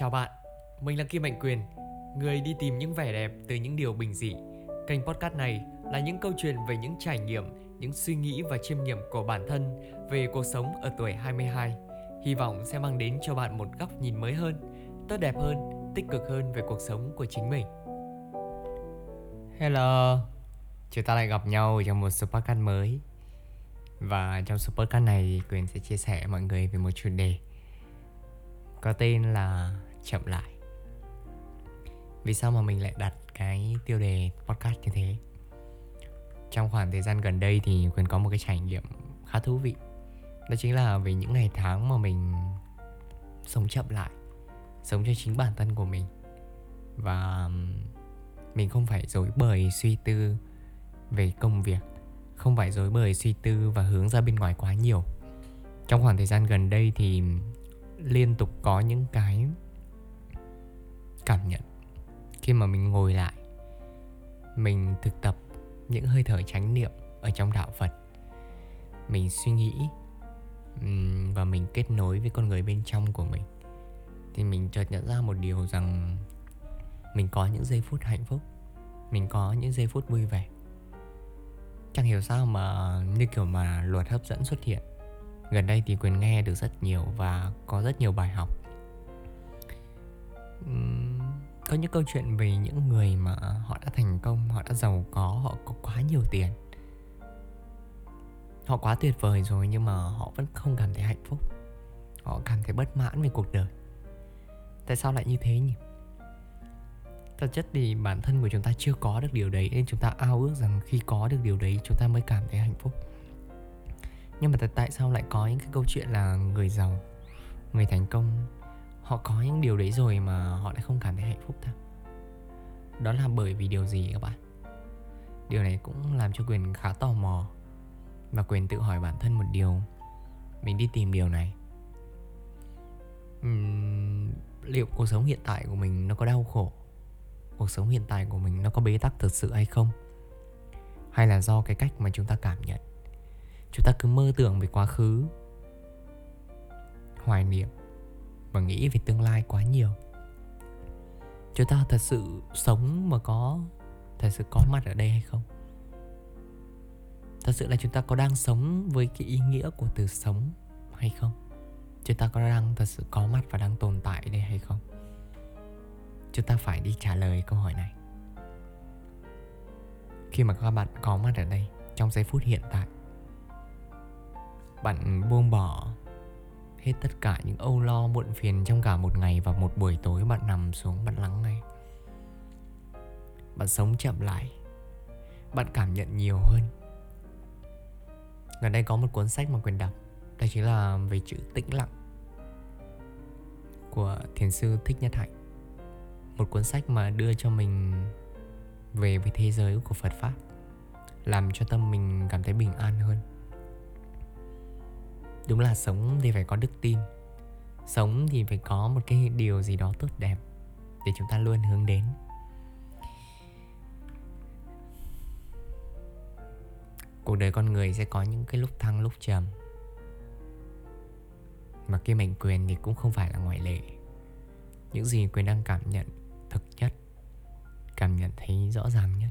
Chào bạn, mình là Kim Mạnh Quyền, người đi tìm những vẻ đẹp từ những điều bình dị. Kênh podcast này là những câu chuyện về những trải nghiệm, những suy nghĩ và chiêm nghiệm của bản thân về cuộc sống ở tuổi 22. Hy vọng sẽ mang đến cho bạn một góc nhìn mới hơn, tốt đẹp hơn, tích cực hơn về cuộc sống của chính mình. Hello, chúng ta lại gặp nhau trong một số podcast mới. Và trong số podcast này Quyền sẽ chia sẻ mọi người về một chủ đề có tên là chậm lại. Vì sao mà mình lại đặt cái tiêu đề podcast như thế? Trong khoảng thời gian gần đây thì quyền có một cái trải nghiệm khá thú vị. Đó chính là về những ngày tháng mà mình sống chậm lại, sống cho chính bản thân của mình. Và mình không phải dối bời suy tư về công việc, không phải dối bời suy tư và hướng ra bên ngoài quá nhiều. Trong khoảng thời gian gần đây thì liên tục có những cái cảm nhận. Khi mà mình ngồi lại, mình thực tập những hơi thở chánh niệm ở trong đạo phật, mình suy nghĩ và mình kết nối với con người bên trong của mình, thì mình chợt nhận ra một điều rằng mình có những giây phút hạnh phúc, mình có những giây phút vui vẻ. Chẳng hiểu sao mà như kiểu mà luật hấp dẫn xuất hiện. Gần đây thì quyền nghe được rất nhiều và có rất nhiều bài học có những câu chuyện về những người mà họ đã thành công, họ đã giàu có, họ có quá nhiều tiền. Họ quá tuyệt vời rồi nhưng mà họ vẫn không cảm thấy hạnh phúc. Họ cảm thấy bất mãn về cuộc đời. Tại sao lại như thế nhỉ? Thật chất thì bản thân của chúng ta chưa có được điều đấy nên chúng ta ao ước rằng khi có được điều đấy chúng ta mới cảm thấy hạnh phúc. Nhưng mà tại sao lại có những cái câu chuyện là người giàu, người thành công họ có những điều đấy rồi mà họ lại không cảm thấy hạnh phúc ta đó là bởi vì điều gì các bạn? Điều này cũng làm cho quyền khá tò mò và quyền tự hỏi bản thân một điều. Mình đi tìm điều này. Uhm, liệu cuộc sống hiện tại của mình nó có đau khổ? Cuộc sống hiện tại của mình nó có bế tắc thực sự hay không? Hay là do cái cách mà chúng ta cảm nhận? Chúng ta cứ mơ tưởng về quá khứ hoài niệm và nghĩ về tương lai quá nhiều. Chúng ta thật sự sống mà có, thật sự có mặt ở đây hay không? Thật sự là chúng ta có đang sống với cái ý nghĩa của từ sống hay không? Chúng ta có đang thật sự có mặt và đang tồn tại đây hay không? Chúng ta phải đi trả lời câu hỏi này. Khi mà các bạn có mặt ở đây, trong giây phút hiện tại, bạn buông bỏ hết tất cả những âu lo, muộn phiền trong cả một ngày và một buổi tối bạn nằm xuống, bạn lắng ngay bạn sống chậm lại, bạn cảm nhận nhiều hơn. Gần đây có một cuốn sách mà quyền đọc, đó chính là về chữ tĩnh lặng của thiền sư thích nhất hạnh. Một cuốn sách mà đưa cho mình về với thế giới của phật pháp, làm cho tâm mình cảm thấy bình an hơn đúng là sống thì phải có đức tin. Sống thì phải có một cái điều gì đó tốt đẹp để chúng ta luôn hướng đến. Cuộc đời con người sẽ có những cái lúc thăng lúc trầm. Mà cái mệnh quyền thì cũng không phải là ngoại lệ. Những gì quyền đang cảm nhận thực nhất, cảm nhận thấy rõ ràng nhất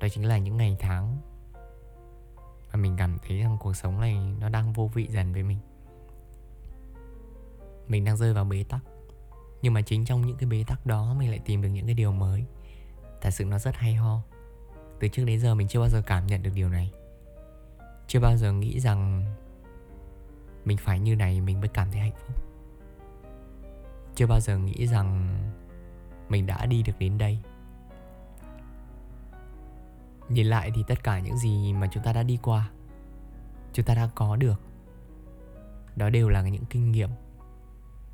đó chính là những ngày tháng và mình cảm thấy rằng cuộc sống này nó đang vô vị dần với mình. Mình đang rơi vào bế tắc. Nhưng mà chính trong những cái bế tắc đó, mình lại tìm được những cái điều mới. Thật sự nó rất hay ho. Từ trước đến giờ mình chưa bao giờ cảm nhận được điều này. Chưa bao giờ nghĩ rằng mình phải như này mình mới cảm thấy hạnh phúc. Chưa bao giờ nghĩ rằng mình đã đi được đến đây nhìn lại thì tất cả những gì mà chúng ta đã đi qua, chúng ta đã có được, đó đều là những kinh nghiệm,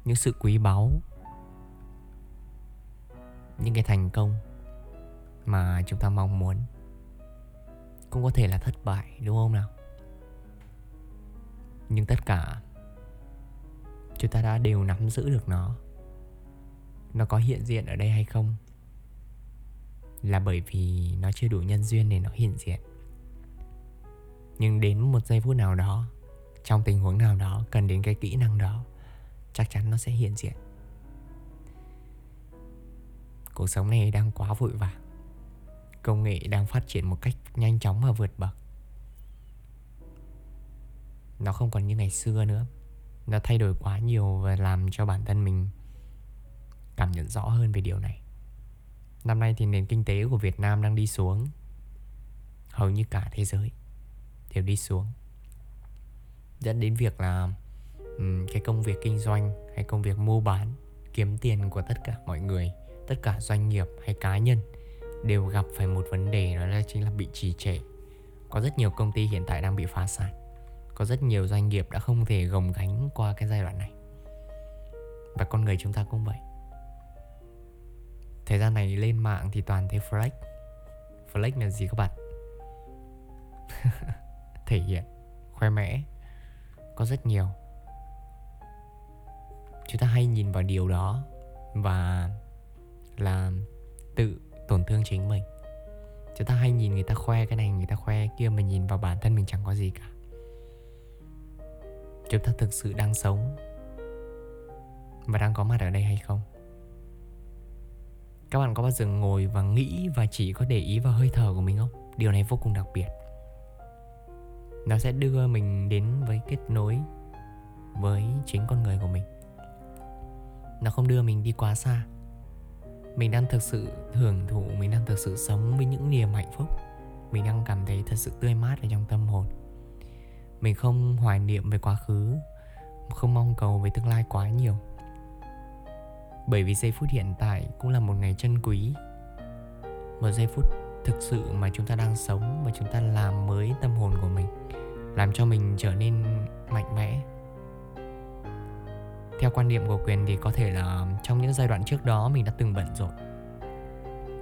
những sự quý báu, những cái thành công mà chúng ta mong muốn. Cũng có thể là thất bại, đúng không nào? Nhưng tất cả chúng ta đã đều nắm giữ được nó. Nó có hiện diện ở đây hay không? Là bởi vì nó chưa đủ nhân duyên để nó hiện diện. Nhưng đến một giây phút nào đó, trong tình huống nào đó, cần đến cái kỹ năng đó, chắc chắn nó sẽ hiện diện. Cuộc sống này đang quá vội vàng. Công nghệ đang phát triển một cách nhanh chóng và vượt bậc. Nó không còn như ngày xưa nữa. Nó thay đổi quá nhiều và làm cho bản thân mình cảm nhận rõ hơn về điều này năm nay thì nền kinh tế của việt nam đang đi xuống. Hầu như cả thế giới đều đi xuống. Dẫn đến việc là cái công việc kinh doanh hay công việc mua bán, kiếm tiền của tất cả mọi người, tất cả doanh nghiệp hay cá nhân đều gặp phải một vấn đề, đó là chính là bị trì trệ. Có rất nhiều công ty hiện tại đang bị phá sản. Có rất nhiều doanh nghiệp đã không thể gồng gánh qua cái giai đoạn này. Và con người chúng ta cũng vậy thời gian này lên mạng thì toàn thấy flex. Flex là gì các bạn? Thể hiện, khoe mẽ, có rất nhiều. Chúng ta hay nhìn vào điều đó và là tự tổn thương chính mình. Chúng ta hay nhìn người ta khoe cái này, người ta khoe kia mình nhìn vào bản thân mình chẳng có gì cả. Chúng ta thực sự đang sống và đang có mặt ở đây hay không? Các bạn có bao giờ ngồi và nghĩ và chỉ có để ý vào hơi thở của mình không? Điều này vô cùng đặc biệt. Nó sẽ đưa mình đến với kết nối với chính con người của mình. Nó không đưa mình đi quá xa. Mình đang thực sự hưởng thụ, mình đang thực sự sống với những niềm hạnh phúc. Mình đang cảm thấy thật sự tươi mát ở trong tâm hồn. Mình không hoài niệm về quá khứ, không mong cầu về tương lai quá nhiều bởi vì giây phút hiện tại cũng là một ngày chân quý. Một giây phút thực sự mà chúng ta đang sống và chúng ta làm mới tâm hồn của mình, làm cho mình trở nên mạnh mẽ. Theo quan niệm của quyền thì có thể là trong những giai đoạn trước đó mình đã từng bận rộn,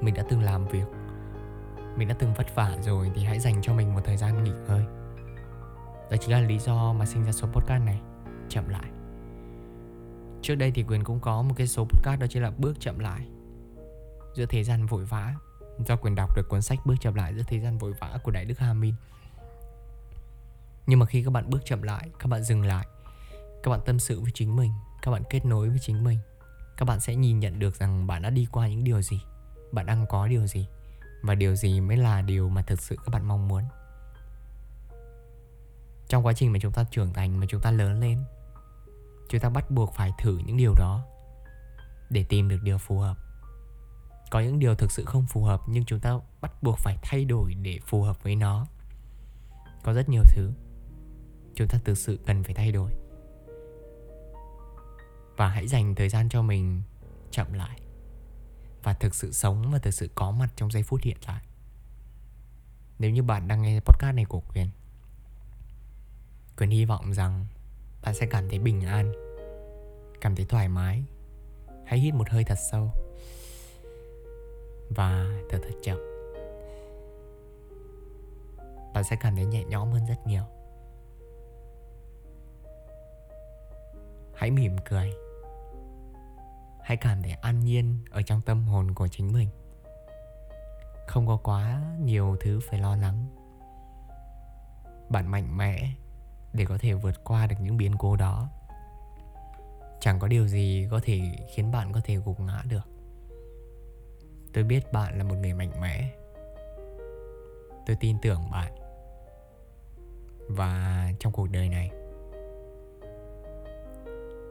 mình đã từng làm việc, mình đã từng vất vả rồi thì hãy dành cho mình một thời gian nghỉ ngơi. Đó chính là lý do mà sinh ra số podcast này chậm lại trước đây thì quyền cũng có một cái số podcast, đó chính là bước chậm lại. Giữa thế gian vội vã. Do quyền đọc được cuốn sách bước chậm lại giữa thế gian vội vã của đại đức Hà Minh nhưng mà khi các bạn bước chậm lại, các bạn dừng lại, các bạn tâm sự với chính mình, các bạn kết nối với chính mình, các bạn sẽ nhìn nhận được rằng bạn đã đi qua những điều gì, bạn đang có điều gì, và điều gì mới là điều mà thực sự các bạn mong muốn. Trong quá trình mà chúng ta trưởng thành, mà chúng ta lớn lên chúng ta bắt buộc phải thử những điều đó để tìm được điều phù hợp. Có những điều thực sự không phù hợp nhưng chúng ta bắt buộc phải thay đổi để phù hợp với nó. Có rất nhiều thứ chúng ta thực sự cần phải thay đổi. Và hãy dành thời gian cho mình chậm lại và thực sự sống và thực sự có mặt trong giây phút hiện tại. Nếu như bạn đang nghe podcast này của quyền quyền hy vọng rằng bạn sẽ cảm thấy bình an, cảm thấy thoải mái. Hãy hít một hơi thật sâu và thở thật chậm. Bạn sẽ cảm thấy nhẹ nhõm hơn rất nhiều. Hãy mỉm cười. Hãy cảm thấy an nhiên ở trong tâm hồn của chính mình. Không có quá nhiều thứ phải lo lắng. Bạn mạnh mẽ để có thể vượt qua được những biến cố đó. Chẳng có điều gì có thể khiến bạn có thể gục ngã được. Tôi biết bạn là một người mạnh mẽ. Tôi tin tưởng bạn. Và trong cuộc đời này,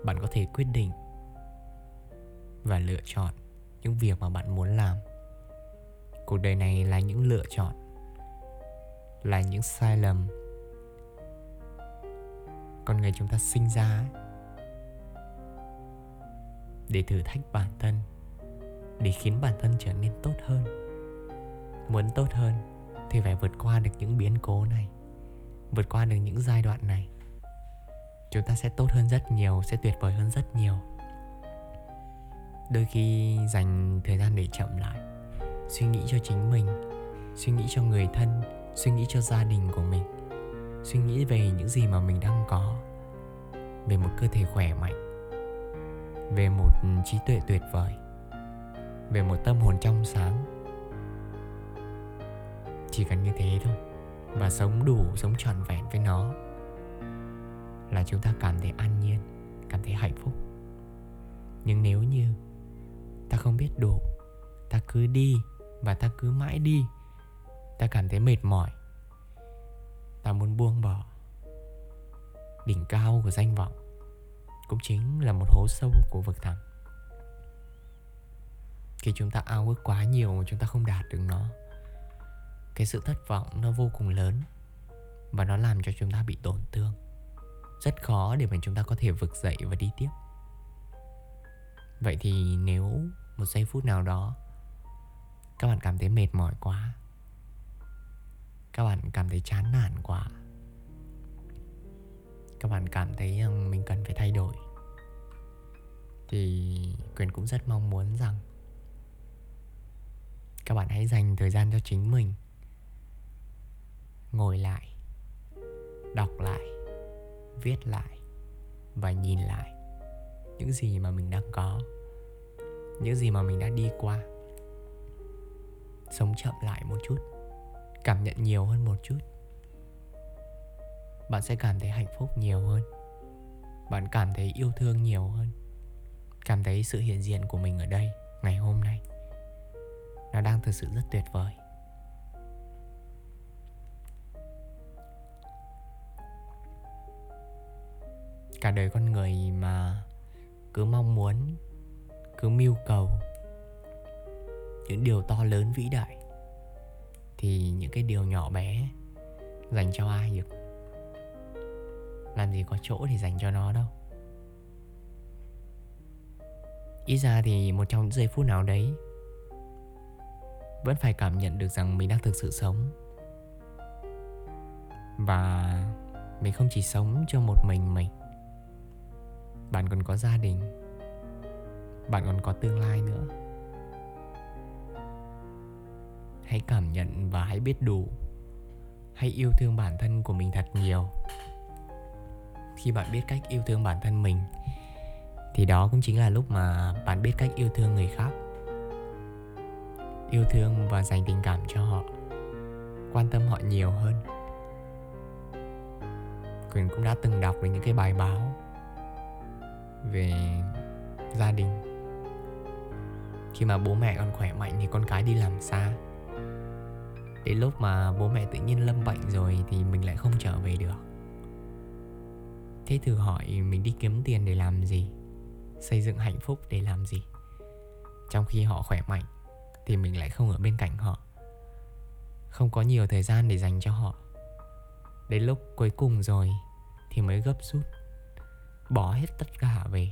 bạn có thể quyết định và lựa chọn những việc mà bạn muốn làm. Cuộc đời này là những lựa chọn, là những sai lầm ngày chúng ta sinh ra để thử thách bản thân, để khiến bản thân trở nên tốt hơn. Muốn tốt hơn thì phải vượt qua được những biến cố này, vượt qua được những giai đoạn này. Chúng ta sẽ tốt hơn rất nhiều, sẽ tuyệt vời hơn rất nhiều. Đôi khi dành thời gian để chậm lại, suy nghĩ cho chính mình, suy nghĩ cho người thân, suy nghĩ cho gia đình của mình, suy nghĩ về những gì mà mình đang có về một cơ thể khỏe mạnh, về một trí tuệ tuyệt vời, về một tâm hồn trong sáng. Chỉ cần như thế thôi, và sống đủ, sống trọn vẹn với nó, là chúng ta cảm thấy an nhiên, cảm thấy hạnh phúc. Nhưng nếu như ta không biết đủ, ta cứ đi và ta cứ mãi đi, ta cảm thấy mệt mỏi, ta muốn buông bỏ đỉnh cao của danh vọng cũng chính là một hố sâu của vực thẳm. Khi chúng ta ao ước quá nhiều mà chúng ta không đạt được nó, cái sự thất vọng nó vô cùng lớn và nó làm cho chúng ta bị tổn thương. Rất khó để mà chúng ta có thể vực dậy và đi tiếp. Vậy thì nếu một giây phút nào đó các bạn cảm thấy mệt mỏi quá, các bạn cảm thấy chán nản quá các bạn cảm thấy rằng mình cần phải thay đổi. Thì quyền cũng rất mong muốn rằng các bạn hãy dành thời gian cho chính mình. Ngồi lại, đọc lại, viết lại và nhìn lại những gì mà mình đang có, những gì mà mình đã đi qua. Sống chậm lại một chút, cảm nhận nhiều hơn một chút bạn sẽ cảm thấy hạnh phúc nhiều hơn. Bạn cảm thấy yêu thương nhiều hơn. Cảm thấy sự hiện diện của mình ở đây, ngày hôm nay, nó đang thực sự rất tuyệt vời. Cả đời con người mà cứ mong muốn, cứ mưu cầu những điều to lớn vĩ đại thì những cái điều nhỏ bé dành cho ai được? Làm gì có chỗ để dành cho nó đâu. Ít ra thì một trong những giây phút nào đấy, vẫn phải cảm nhận được rằng mình đang thực sự sống. Và mình không chỉ sống cho một mình mình. Bạn còn có gia đình. Bạn còn có tương lai nữa. Hãy cảm nhận và hãy biết đủ. Hãy yêu thương bản thân của mình thật nhiều khi bạn biết cách yêu thương bản thân mình, thì đó cũng chính là lúc mà bạn biết cách yêu thương người khác. Yêu thương và dành tình cảm cho họ, quan tâm họ nhiều hơn. Quyền cũng đã từng đọc được những cái bài báo về gia đình. Khi mà bố mẹ còn khỏe mạnh thì con cái đi làm xa. Đến lúc mà bố mẹ tự nhiên lâm bệnh rồi thì mình lại không trở về được thế thử hỏi mình đi kiếm tiền để làm gì? Xây dựng hạnh phúc để làm gì? Trong khi họ khỏe mạnh thì mình lại không ở bên cạnh họ. Không có nhiều thời gian để dành cho họ. Đến lúc cuối cùng rồi thì mới gấp rút, bỏ hết tất cả về.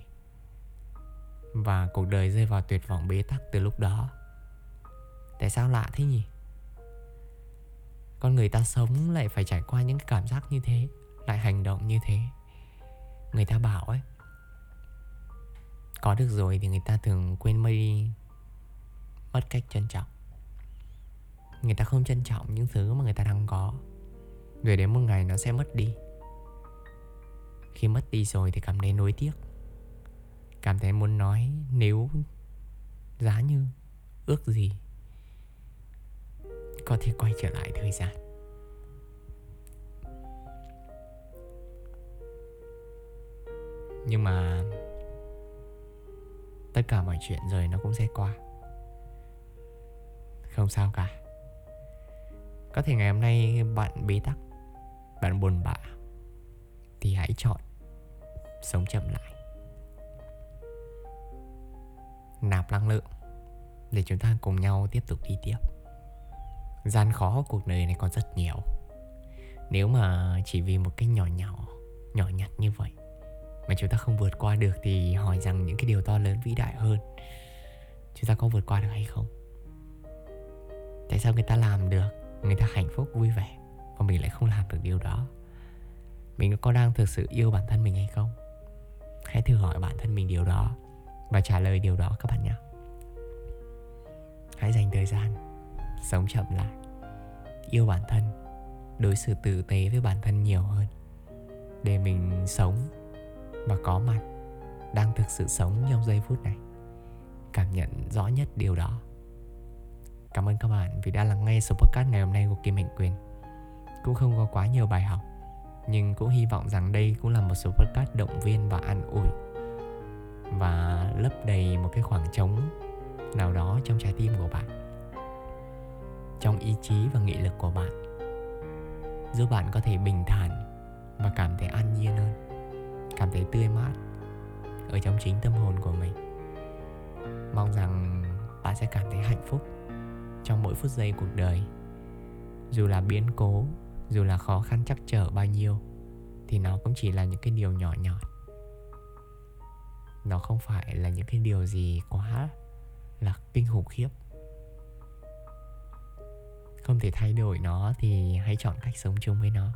Và cuộc đời rơi vào tuyệt vọng bế tắc từ lúc đó. Tại sao lạ thế nhỉ? Con người ta sống lại phải trải qua những cảm giác như thế, lại hành động như thế người ta bảo ấy, có được rồi thì người ta thường quên đi mất cách trân trọng. Người ta không trân trọng những thứ mà người ta đang có. Rồi đến một ngày nó sẽ mất đi. Khi mất đi rồi thì cảm thấy nối tiếc. Cảm thấy muốn nói, nếu giá như ước gì, có thể quay trở lại thời gian. Nhưng mà tất cả mọi chuyện rồi nó cũng sẽ qua. Không sao cả. Có thể ngày hôm nay bạn bế tắc, bạn buồn bã, thì hãy chọn sống chậm lại. Nạp năng lượng để chúng ta cùng nhau tiếp tục đi tiếp. Gian khó cuộc đời này còn rất nhiều. Nếu mà chỉ vì một cái nhỏ nhỏ nhỏ nhặt như vậy mà chúng ta không vượt qua được thì hỏi rằng những cái điều to lớn, vĩ đại hơn, chúng ta có vượt qua được hay không? Tại sao người ta làm được, người ta hạnh phúc, vui vẻ và mình lại không làm được điều đó? Mình có đang thực sự yêu bản thân mình hay không? Hãy thử hỏi bản thân mình điều đó và trả lời điều đó, các bạn nhé. Hãy dành thời gian sống chậm lại, yêu bản thân, đối xử tử tế với bản thân nhiều hơn để mình sống và có mặt, đang thực sự sống trong giây phút này. Cảm nhận rõ nhất điều đó. Cảm ơn các bạn vì đã lắng nghe số podcast ngày hôm nay của kim hạnh quyền. Cũng không có quá nhiều bài học, nhưng cũng hy vọng rằng đây cũng là một số podcast động viên và an ủi và lấp đầy một cái khoảng trống nào đó trong trái tim của bạn, trong ý chí và nghị lực của bạn, giúp bạn có thể bình thản và cảm thấy an nhiên hơn cảm thấy tươi mát ở trong chính tâm hồn của mình. Mong rằng bạn sẽ cảm thấy hạnh phúc trong mỗi phút giây cuộc đời. Dù là biến cố, dù là khó khăn chắc trở bao nhiêu, thì nó cũng chỉ là những cái điều nhỏ nhỏ nó không phải là những cái điều gì quá là kinh khủng khiếp. Không thể thay đổi nó thì hãy chọn cách sống chung với nó.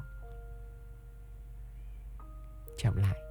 Chậm lại.